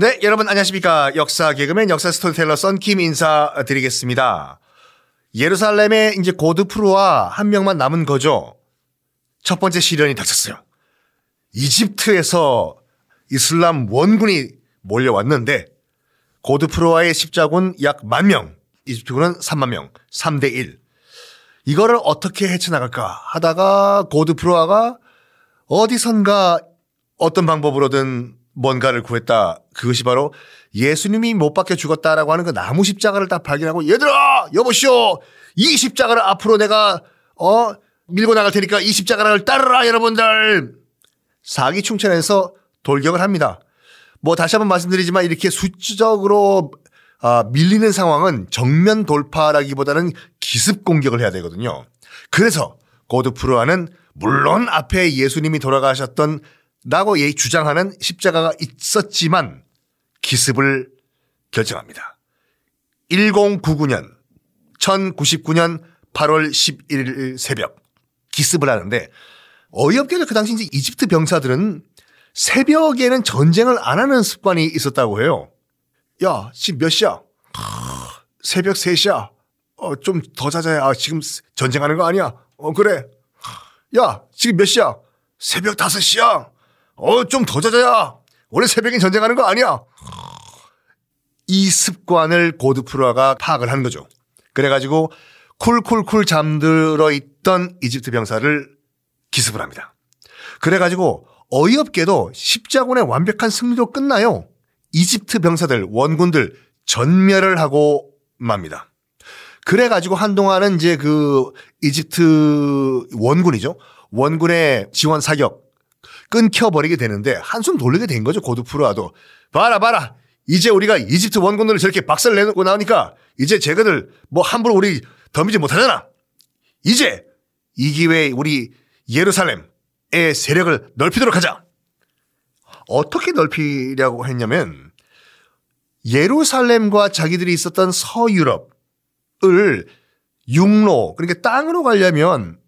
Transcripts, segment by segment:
네, 여러분 안녕하십니까. 역사 개그맨 역사 스토리텔러 썬킴 인사드리겠습니다. 예루살렘에 이제 고드프루아 한 명만 남은 거죠. 첫 번째 시련이 닥쳤어요. 이집트에서 이슬람 원군이 몰려왔는데 고드프루아의 십자군 약 만 명, 이집트군은 3만 명, 3대 1. 이거를 어떻게 헤쳐나갈까 하다가 고드프루아가 어디선가 어떤 방법으로든 뭔가를 구했다. 그것이 바로 예수님이 못 박혀 죽었다라고 하는 그 나무 십자가를 딱 발견하고 얘들아 여보시오 이 십자가를 앞으로 내가 어 밀고 나갈 테니까 이 십자가를 따르라 여러분들 사기 충천해서 돌격을 합니다. 뭐 다시 한번 말씀드리지만 이렇게 수적으로 아, 밀리는 상황은 정면 돌파라기보다는 기습 공격을 해야 되거든요. 그래서 고드프로아는 물론 앞에 예수님이 돌아가셨던 라고 주장하는 십자가가 있었지만 기습을 결정합니다. 1099년, 1099년 8월 11일 새벽 기습을 하는데 어이없게도 그 당시 이제 이집트 병사들은 새벽에는 전쟁을 안 하는 습관이 있었다고 해요. 야, 지금 몇 시야? 새벽 3시야. 어, 좀 더 자자야. 아, 지금 전쟁하는 거 아니야? 어, 그래. 야, 지금 몇 시야? 새벽 5시야. 어, 좀 더 자자야. 원래 새벽에 전쟁하는 거 아니야. 이 습관을 고드프루아가 파악을 한 거죠. 그래가지고 쿨쿨쿨 잠들어 있던 이집트 병사를 기습을 합니다. 그래가지고 어이없게도 십자군의 완벽한 승리로 끝나요. 이집트 병사들, 원군들 전멸을 하고 맙니다. 그래가지고 한동안은 이제 그 이집트 원군이죠. 원군의 지원 사격 끊겨버리게 되는데 한숨 돌리게 된 거죠. 고드프로아도. 봐라 봐라. 이제 우리가 이집트 원군들을 저렇게 박살을 내놓고 나오니까 이제 쟤네들 뭐 함부로 우리 덤비지 못하잖아. 이제 이 기회에 우리 예루살렘의 세력을 넓히도록 하자. 어떻게 넓히려고 했냐면 예루살렘과 자기들이 있었던 서유럽을 육로 그러니까 땅으로 가려면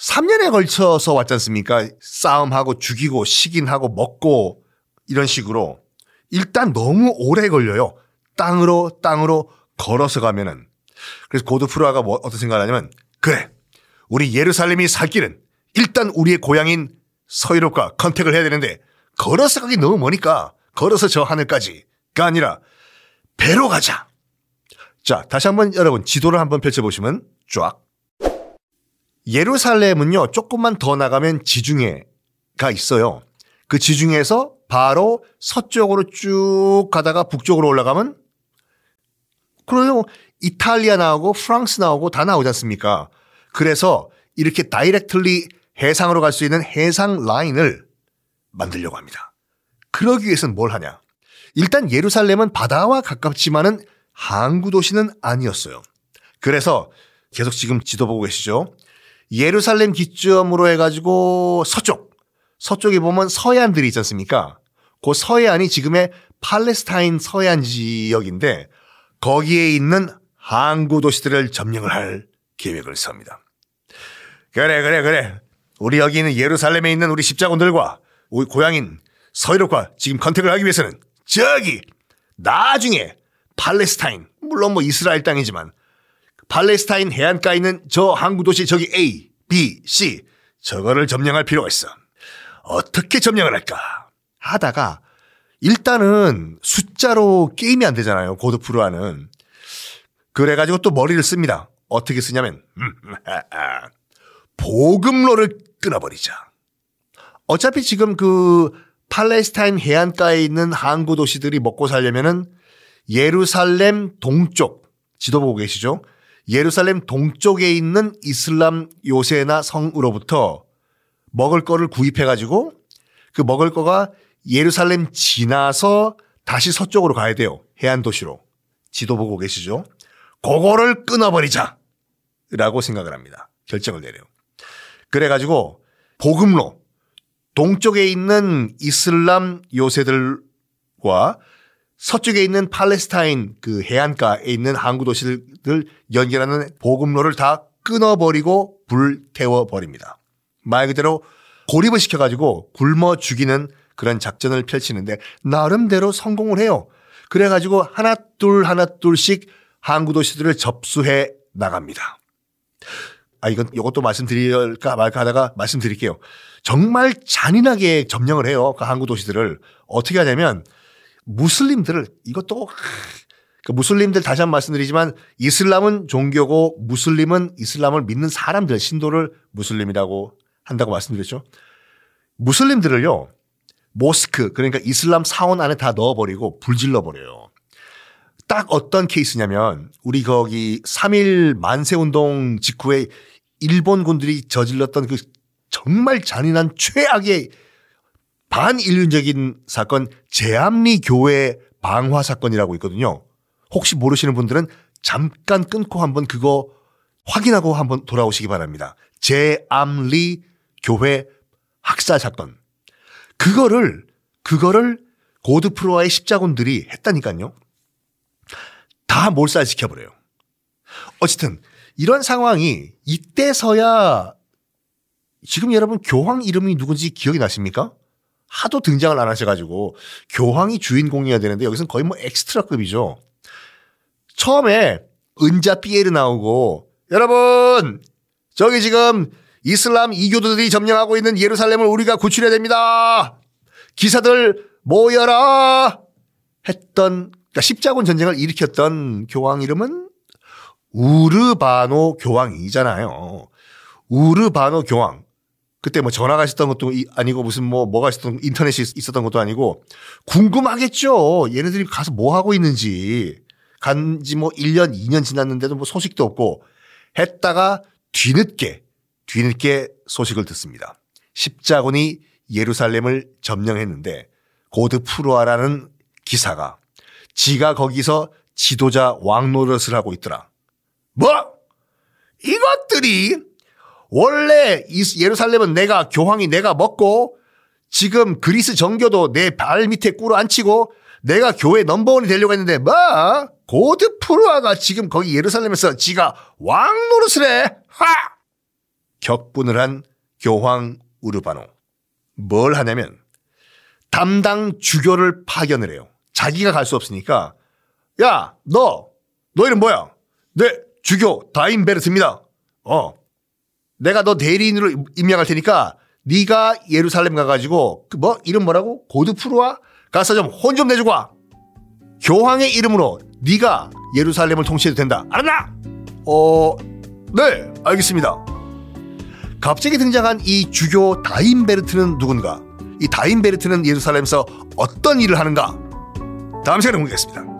3년에 걸쳐서 왔지 않습니까? 싸움하고 죽이고 식인하고 먹고 이런 식으로 일단 너무 오래 걸려요. 땅으로 땅으로 걸어서 가면은 그래서 고드프라가 뭐 어떤 생각을 하냐면 그래 우리 예루살렘이 살 길은 일단 우리의 고향인 서유럽과 컨택을 해야 되는데 걸어서 가기 너무 머니까 걸어서 저 하늘까지가 아니라 배로 가자. 자 다시 한번 여러분 지도를 한번 펼쳐보시면 쫙 예루살렘은요, 조금만 더 나가면 지중해가 있어요. 그 지중해에서 바로 서쪽으로 쭉 가다가 북쪽으로 올라가면 그래요. 이탈리아 나오고 프랑스 나오고 다 나오지 않습니까? 그래서 이렇게 다이렉틀리 해상으로 갈 수 있는 해상 라인을 만들려고 합니다. 그러기 위해서는 뭘 하냐? 일단 예루살렘은 바다와 가깝지만은 항구 도시는 아니었어요. 그래서 계속 지금 지도 보고 계시죠? 예루살렘 기점으로 해가지고 서쪽, 서쪽에 보면 서해안들이 있지 않습니까? 그 서해안이 지금의 팔레스타인 서해안 지역인데 거기에 있는 항구 도시들을 점령을 할 계획을 세웁니다. 그래, 그래, 그래. 우리 여기 있는 예루살렘에 있는 우리 십자군들과 우리 고향인 서유럽과 지금 컨택을 하기 위해서는 저기 나중에 팔레스타인 물론 뭐 이스라엘 땅이지만 팔레스타인 해안가에 있는 저 항구 도시 저기 A, B, C 저거를 점령할 필요가 있어. 어떻게 점령을 할까? 하다가 일단은 숫자로 게임이 안 되잖아요. 고드프로아는. 그래가지고 또 머리를 씁니다. 어떻게 쓰냐면 보급로를 끊어버리자. 어차피 지금 그 팔레스타인 해안가에 있는 항구 도시들이 먹고 살려면은 예루살렘 동쪽 지도 보고 계시죠? 예루살렘 동쪽에 있는 이슬람 요새나 성으로부터 먹을 거를 구입해 가지고 그 먹을 거가 예루살렘 지나서 다시 서쪽으로 가야 돼요. 해안 도시로. 지도 보고 계시죠? 그거를 끊어버리자. 라고 생각을 합니다. 결정을 내려요. 그래가지고 보금로 동쪽에 있는 이슬람 요새들과 서쪽에 있는 팔레스타인 그 해안가에 있는 항구 도시들 연결하는 보급로를 다 끊어버리고 불태워 버립니다. 말 그대로 고립을 시켜가지고 굶어 죽이는 그런 작전을 펼치는데 나름대로 성공을 해요. 그래가지고 하나 둘 하나 둘씩 항구 도시들을 접수해 나갑니다. 아 이건 이것도 말씀드릴까 말까 하다가 말씀드릴게요. 정말 잔인하게 점령을 해요. 그 항구 도시들을 어떻게 하냐면 무슬림들을 이것도 그 무슬림들 다시 한번 말씀드리지만 이슬람은 종교고 무슬림은 이슬람을 믿는 사람들 신도를 무슬림이라고 한다고 말씀드렸죠. 무슬림들을요 모스크 그러니까 이슬람 사원 안에 다 넣어버리고 불질러 버려요. 딱 어떤 케이스냐면 우리 거기 3일 만세 운동 직후에 일본군들이 저질렀던 그 정말 잔인한 최악의 반인륜적인 사건 제암리 교회 방화 사건이라고 있거든요. 혹시 모르시는 분들은 잠깐 끊고 한번 그거 확인하고 한번 돌아오시기 바랍니다. 제암리 교회 학살 사건. 그거를 그거를 고드 프로와의 십자군들이 했다니까요. 다 몰살시켜 버려요. 어쨌든 이런 상황이 이때서야 지금 여러분 교황 이름이 누군지 기억이 나십니까? 하도 등장을 안 하셔가지고 교황이 주인공이어야 되는데 여기서는 거의 뭐 엑스트라급이죠. 처음에 은자 피에르 나오고 여러분 저기 지금 이슬람 이교도들이 점령하고 있는 예루살렘을 우리가 구출해야 됩니다. 기사들 모여라 했던 그러니까 십자군 전쟁을 일으켰던 교황 이름은 우르바노 교황이잖아요. 우르바노 교황. 그때 뭐 전화가 있었던 것도 아니고 무슨 뭐 뭐가 있었던 인터넷이 있었던 것도 아니고 궁금하겠죠. 얘네들이 가서 뭐 하고 있는지. 간지 뭐 1년, 2년 지났는데도 뭐 소식도 없고 했다가 뒤늦게 뒤늦게 소식을 듣습니다. 십자군이 예루살렘을 점령했는데 고드프루아라는 기사가 지가 거기서 지도자 왕 노릇을 하고 있더라. 뭐? 이것들이 원래 예루살렘은 내가 교황이 내가 먹고 지금 그리스 정교도 내 발 밑에 꿇어 앉히고 내가 교회 넘버원이 되려고 했는데 뭐 고드프루아가 지금 거기 예루살렘에서 지가 왕 노릇을 해. 하! 격분을 한 교황 우르바노. 뭘 하냐면 담당 주교를 파견을 해요. 자기가 갈 수 없으니까 야, 너, 너 이름 뭐야? 네, 주교 다인베르트입니다. 어. 내가 너 대리인으로 임명할 테니까 네가 예루살렘 가가지고 그 뭐 이름 뭐라고? 고드프루아 가서 좀혼좀 내주고 와. 교황의 이름으로 네가 예루살렘을 통치해도 된다. 알았나? 어, 네, 알겠습니다. 갑자기 등장한 이 주교 다인베르트는 누군가? 이 다인베르트는 예루살렘에서 어떤 일을 하는가? 다음 시간에 공개하겠습니다.